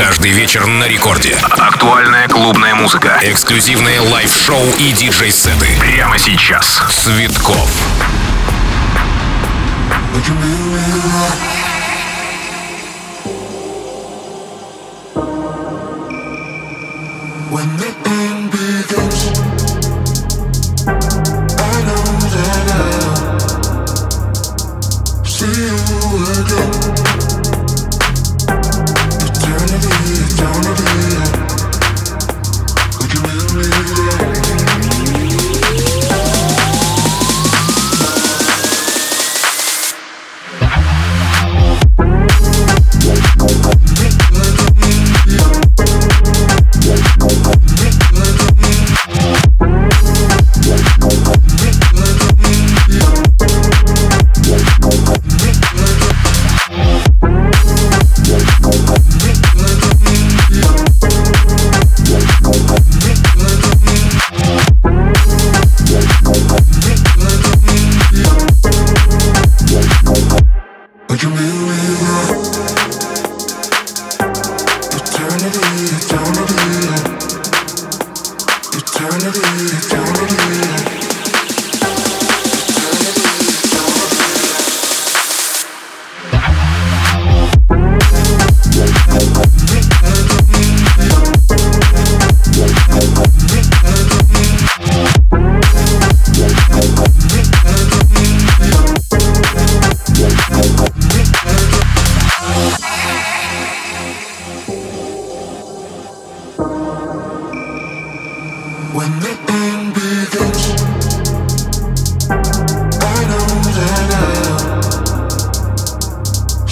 Каждый вечер на рекорде. Актуальная клубная музыка. Эксклюзивные лайв-шоу и диджей-сеты. Прямо сейчас. Цветков. Would you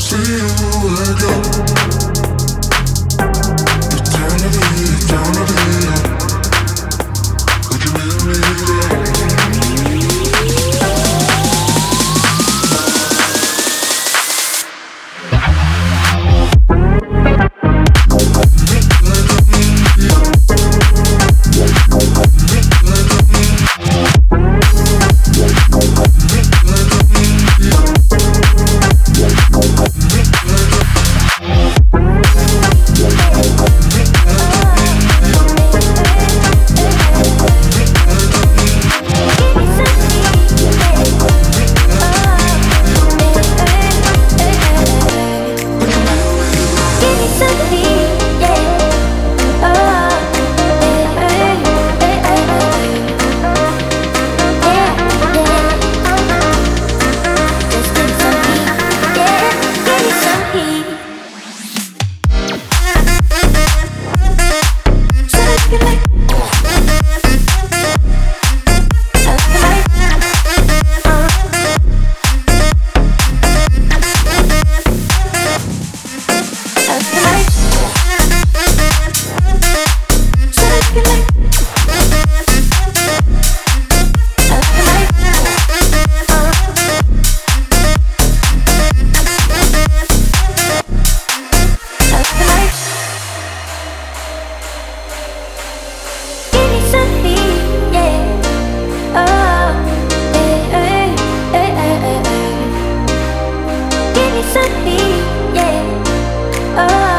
See you again. me, yeah. Oh.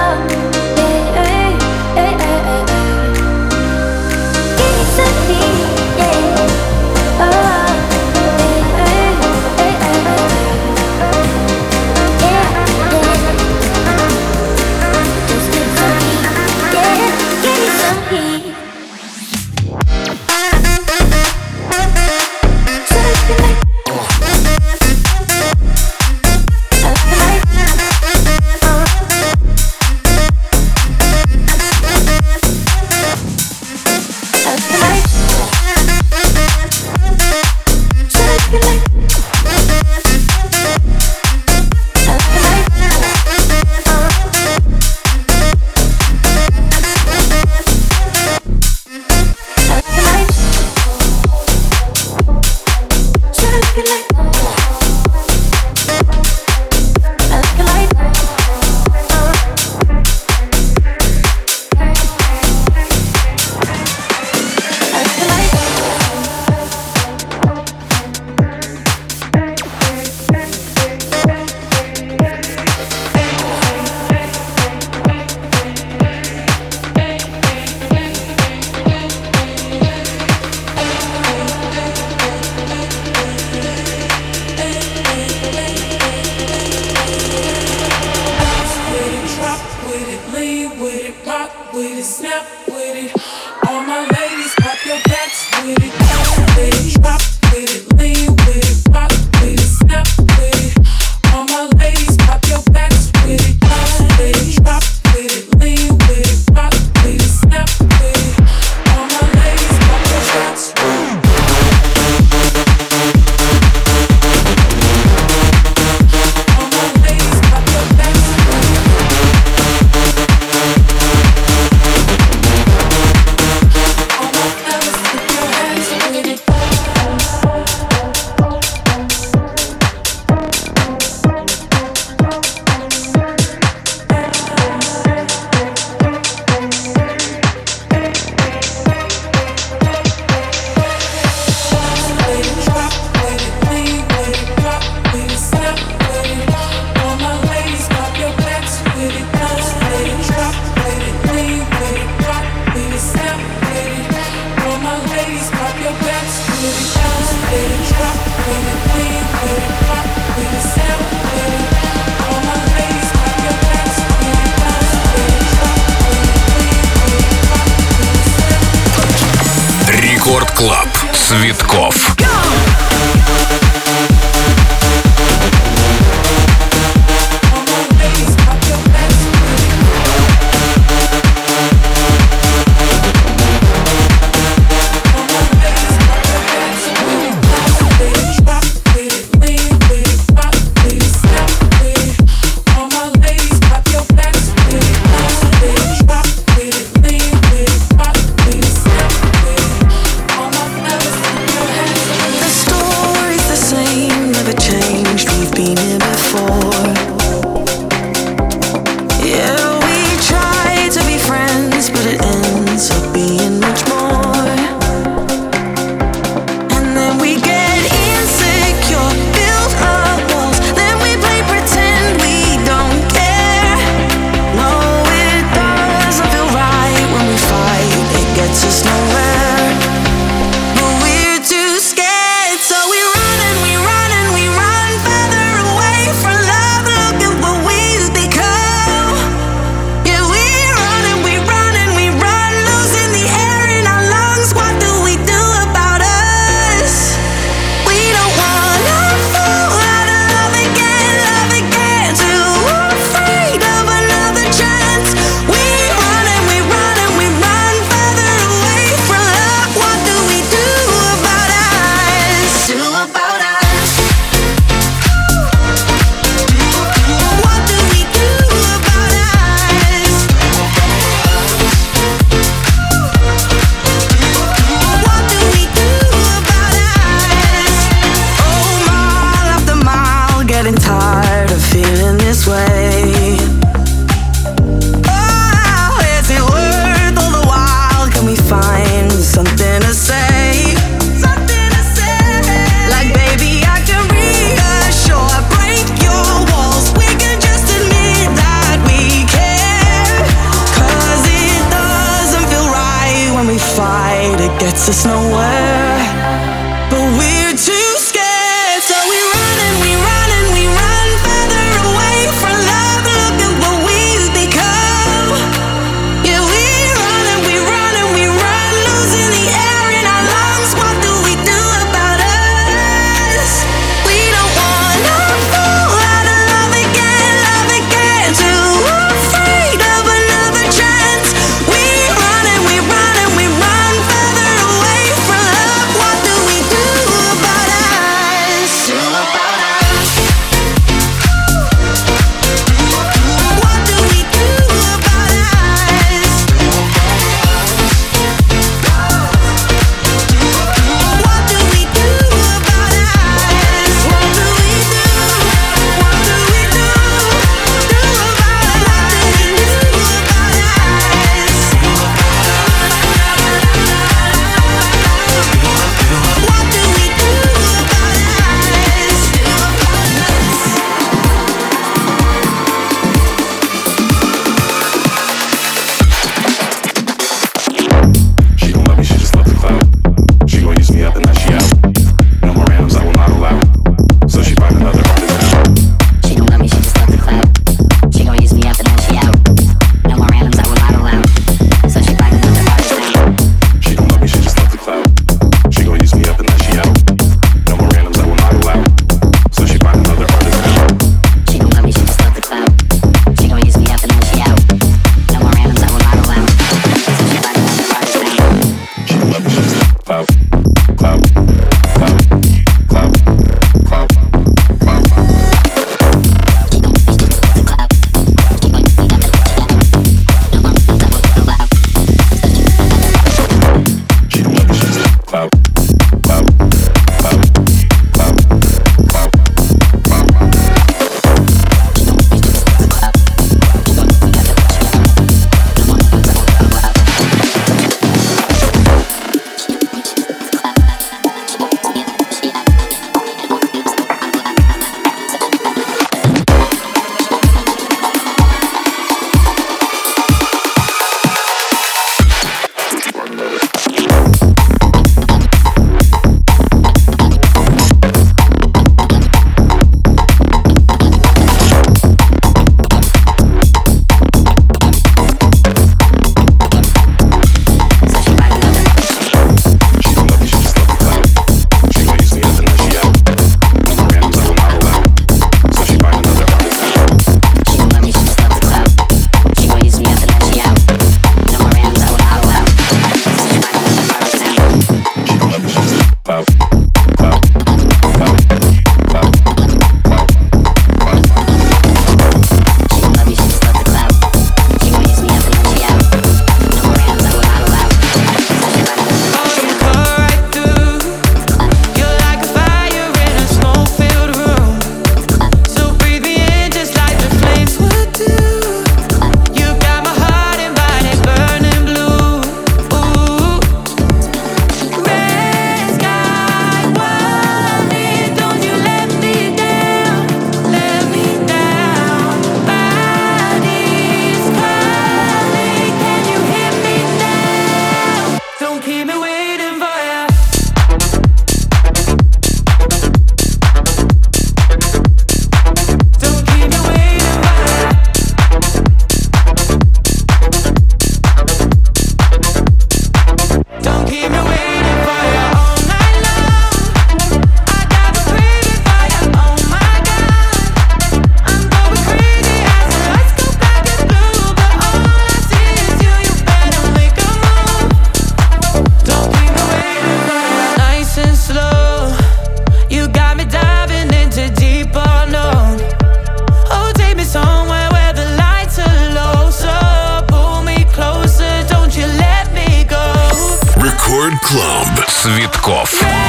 Цветков. Yeah!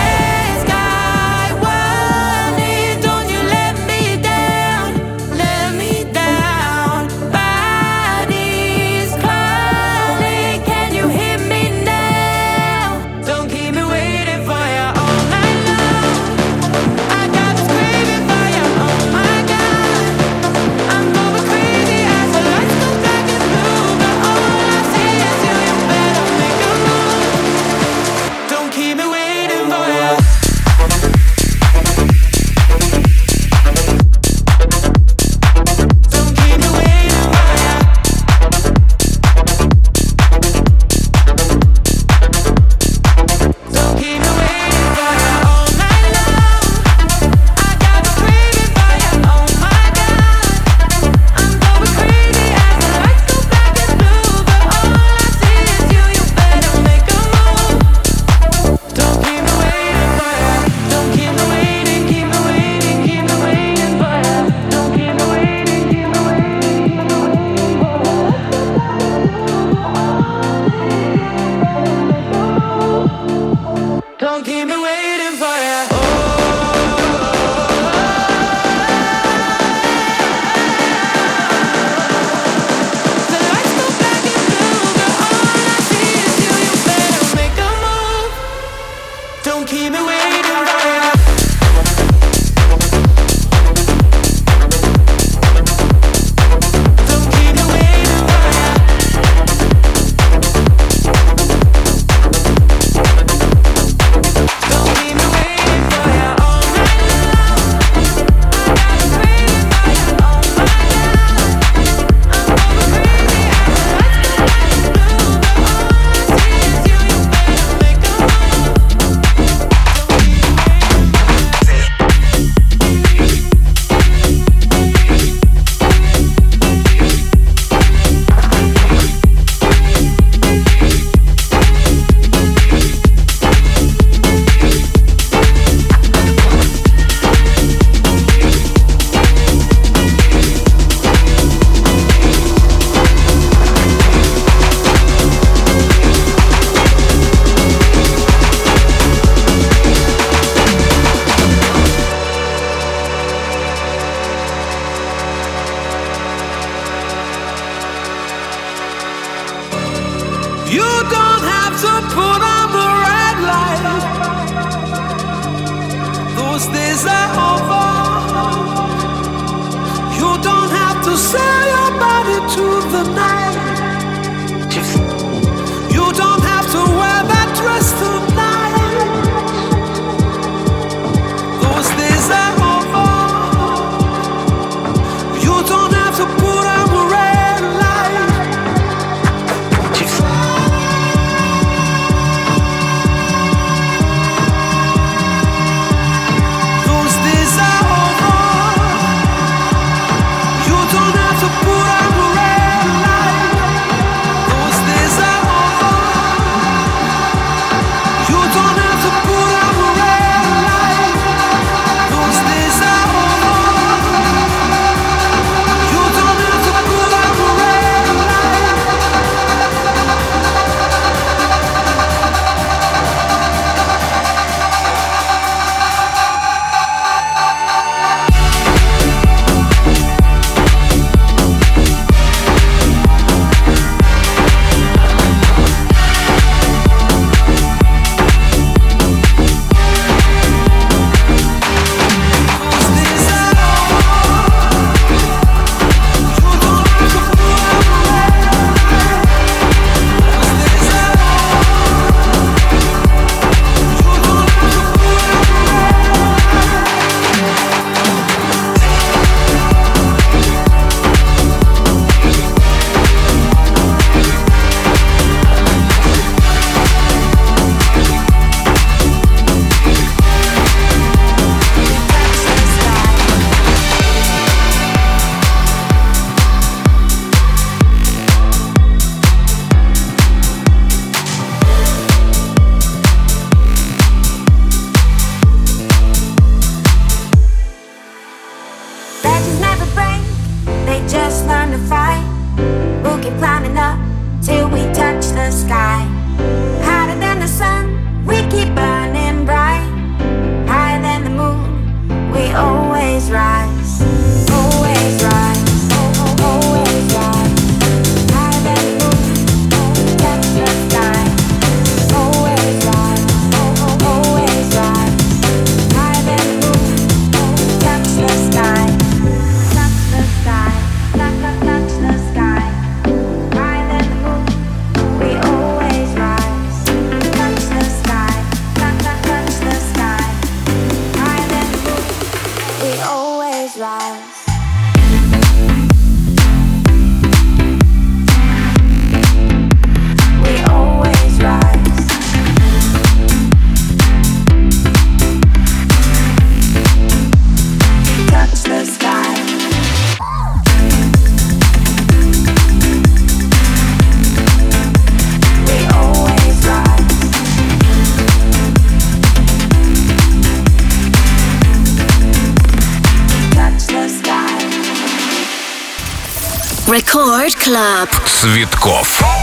Цветков.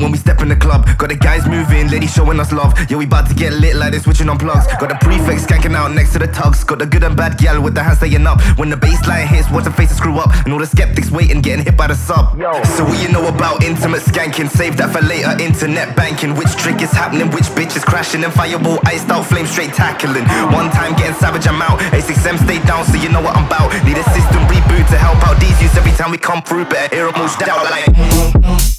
when we step in the club. Got the guys moving, ladies showing us love. Yeah, we bout to get lit like they switching on plugs. Got the prefix skanking out next to the tugs. Got the good and bad gal with the hands staying up. When the bassline hits, watch the faces screw up. And all the skeptics waiting, getting hit by the sub. Yo. So what you know about intimate skanking? Save that for later, internet banking. Which trick is happening? Which bitch is crashing? And fireball iced out, flame straight tackling. One time getting savage, I'm out. A6M stay down, so you know what I'm about. Need a system reboot to help out these youths every time we come through. Better hear them all shout like.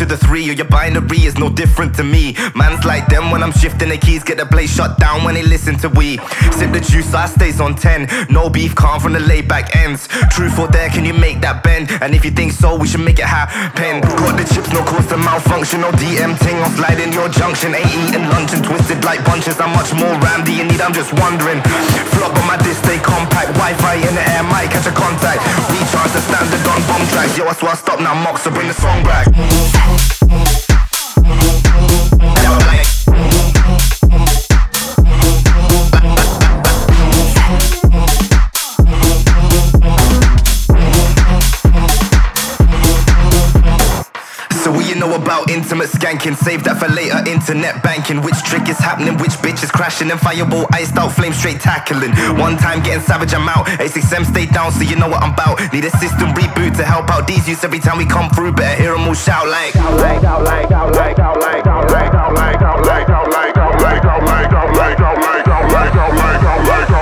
To the three, or your binary is no different to me. Man's like them when I'm shifting the keys, get the place shut down when they listen to we. Sip the juice, I stays on 10. No beef, calm from the laid back ends. Truth or dare, can you make that bend? And if you think so, we should make it happen. Got the chips, no cause to malfunction, no DM ting slide in your junction. Ain't eating lunch and twisted like bunches. How much more RAM do you need? I'm just wondering. Flop on my disc, stay compact. Wi-Fi in the air, might catch a contact. Recharge the standard on bomb tracks. Yo, I swear I stop now, Mox, so bring the song back. Skanking. Save that for later. Internet banking. Which trick is happening? Which bitch is crashing? And fireball iced out, flame straight tackling. One time getting savage, I'm out. A6M stay down, so you know what I'm about. Need a system reboot to help out these youths every time we come through. Better hear them all shout like. Out like, out like, out like, out like, out like, out like, out like, out like, out like, out like, out like, out like, out like, out like, out like, out like.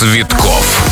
Цветков.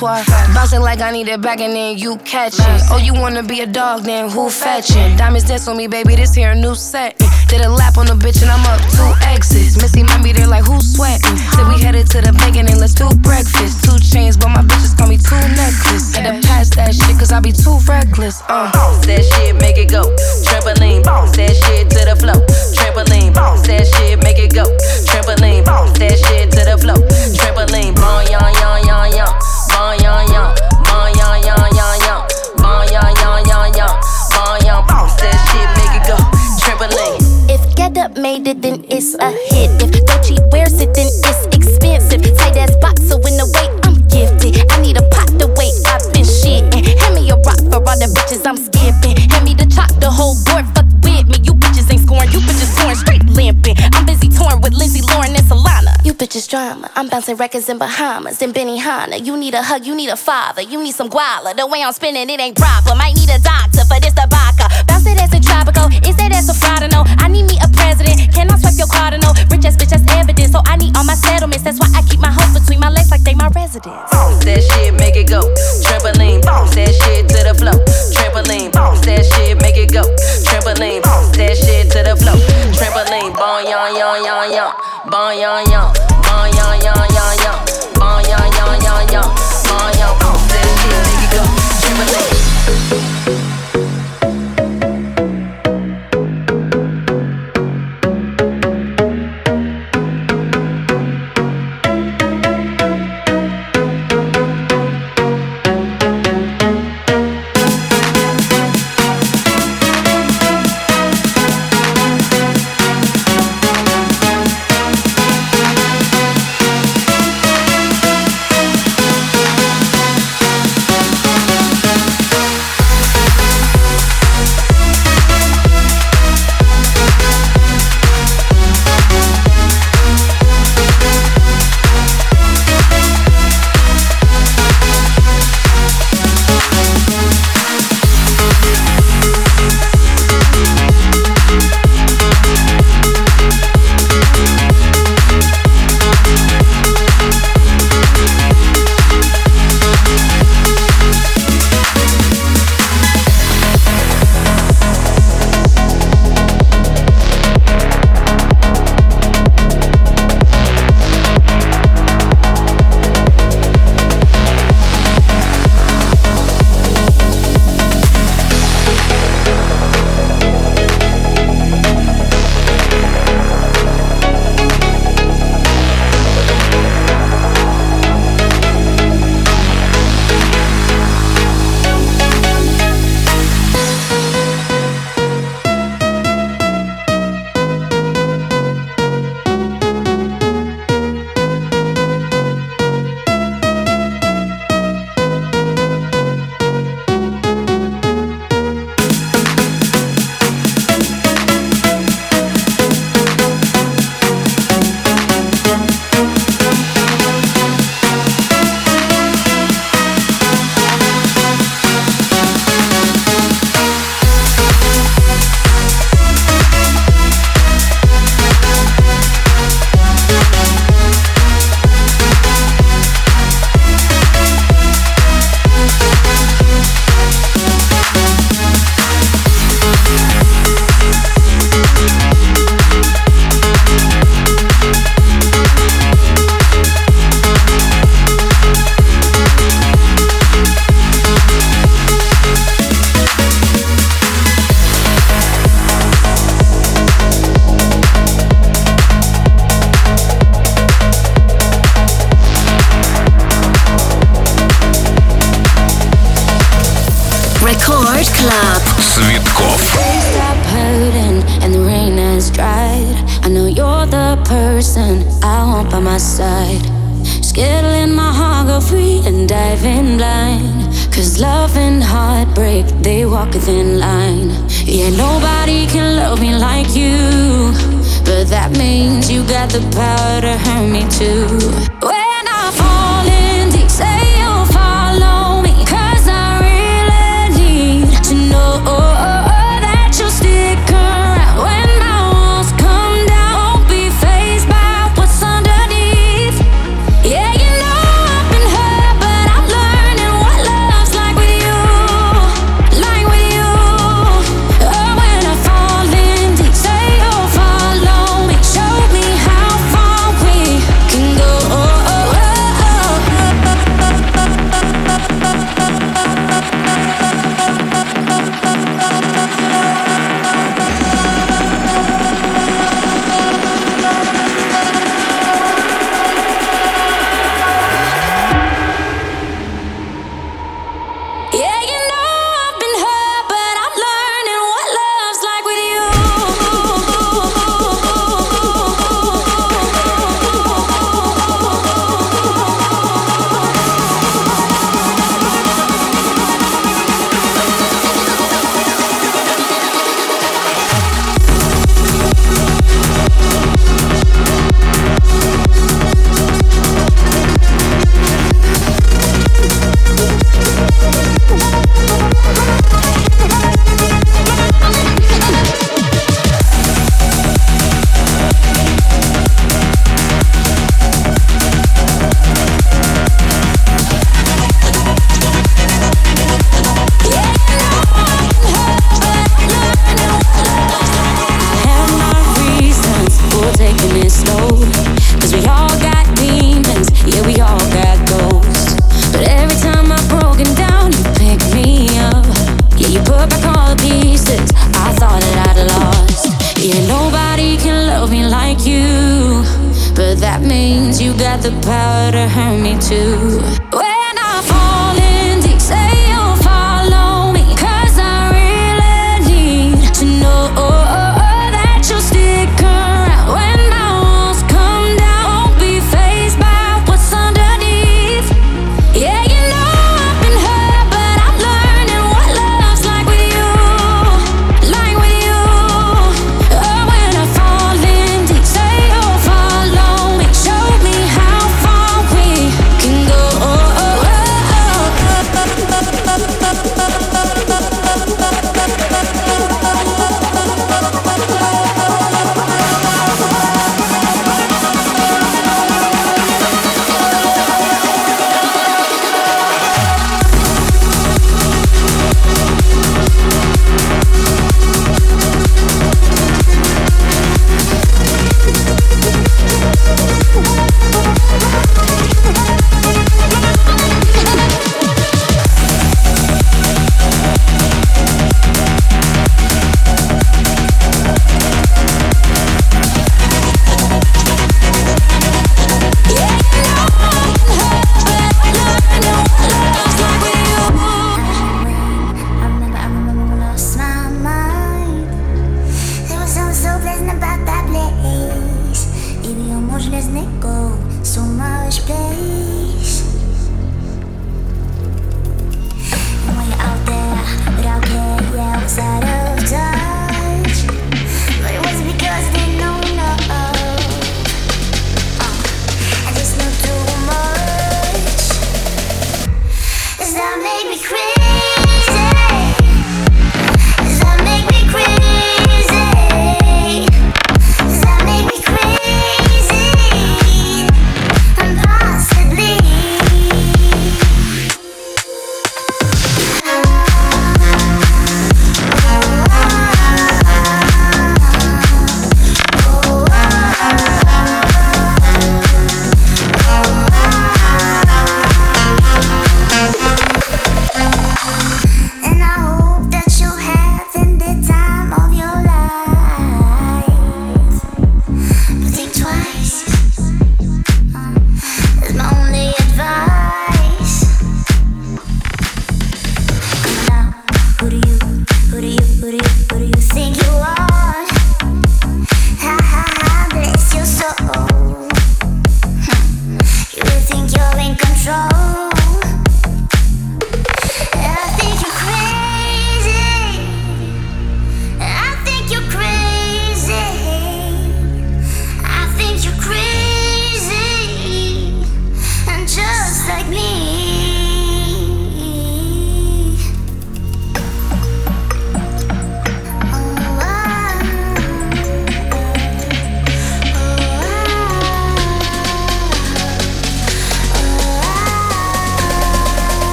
Bouncing like I need it back and then you catch it. Oh, you wanna be a dog, then who fetching? Diamonds dance on me, baby, this here a new set. Did a lap on the bitch and I'm up two exits. Missy might be there like who's sweating. Said we headed to the bacon and then let's do breakfast. Two chains, but my bitches call me two necklace. Had to pass that shit cause I be too reckless. Uh. Bounce that shit, make it go. Trampoline, bounce that shit to the floor. Trampoline, bounce that shit, make it go. Trampoline, bounce that shit to the floor. Trampoline, bon yon yon yon yon, bon yon yon, bon yon yon yon yon, bon yon yon yon yon, bon yon bounce that shit, make it go. Trampoline. If Get made it, then it's a hit. If Gucci wears it, then it's expensive. Tight ass box, so in a way, I'm gifted. I need a pot to wait, I've been shitting. Hand me a rock for all the bitches I'm skipping. Hand me the chalk, the whole board, fuck with me. You bitches ain't scoring, you bitches scoring straight limping. Bitches drama. I'm bouncing records in Bahamas and Benihana. You need a hug, you need a father, you need some guala. The way I'm spinning, it ain't proper. Might need a doctor for this tobacco. Bounce it as a tropical. Is that as a fraud? No, I need me a president. Can I swipe your card? No, rich ass bitch, that's evidence. So I need all my settlements. That's why I keep my hoes between my legs like they my residence. Bounce that shit, make it go. Trampoline, bounce that shit to the floor. Bon yon yon bon yon yon, bon yon yon yon yon, bon yon yon yon yon, bon yon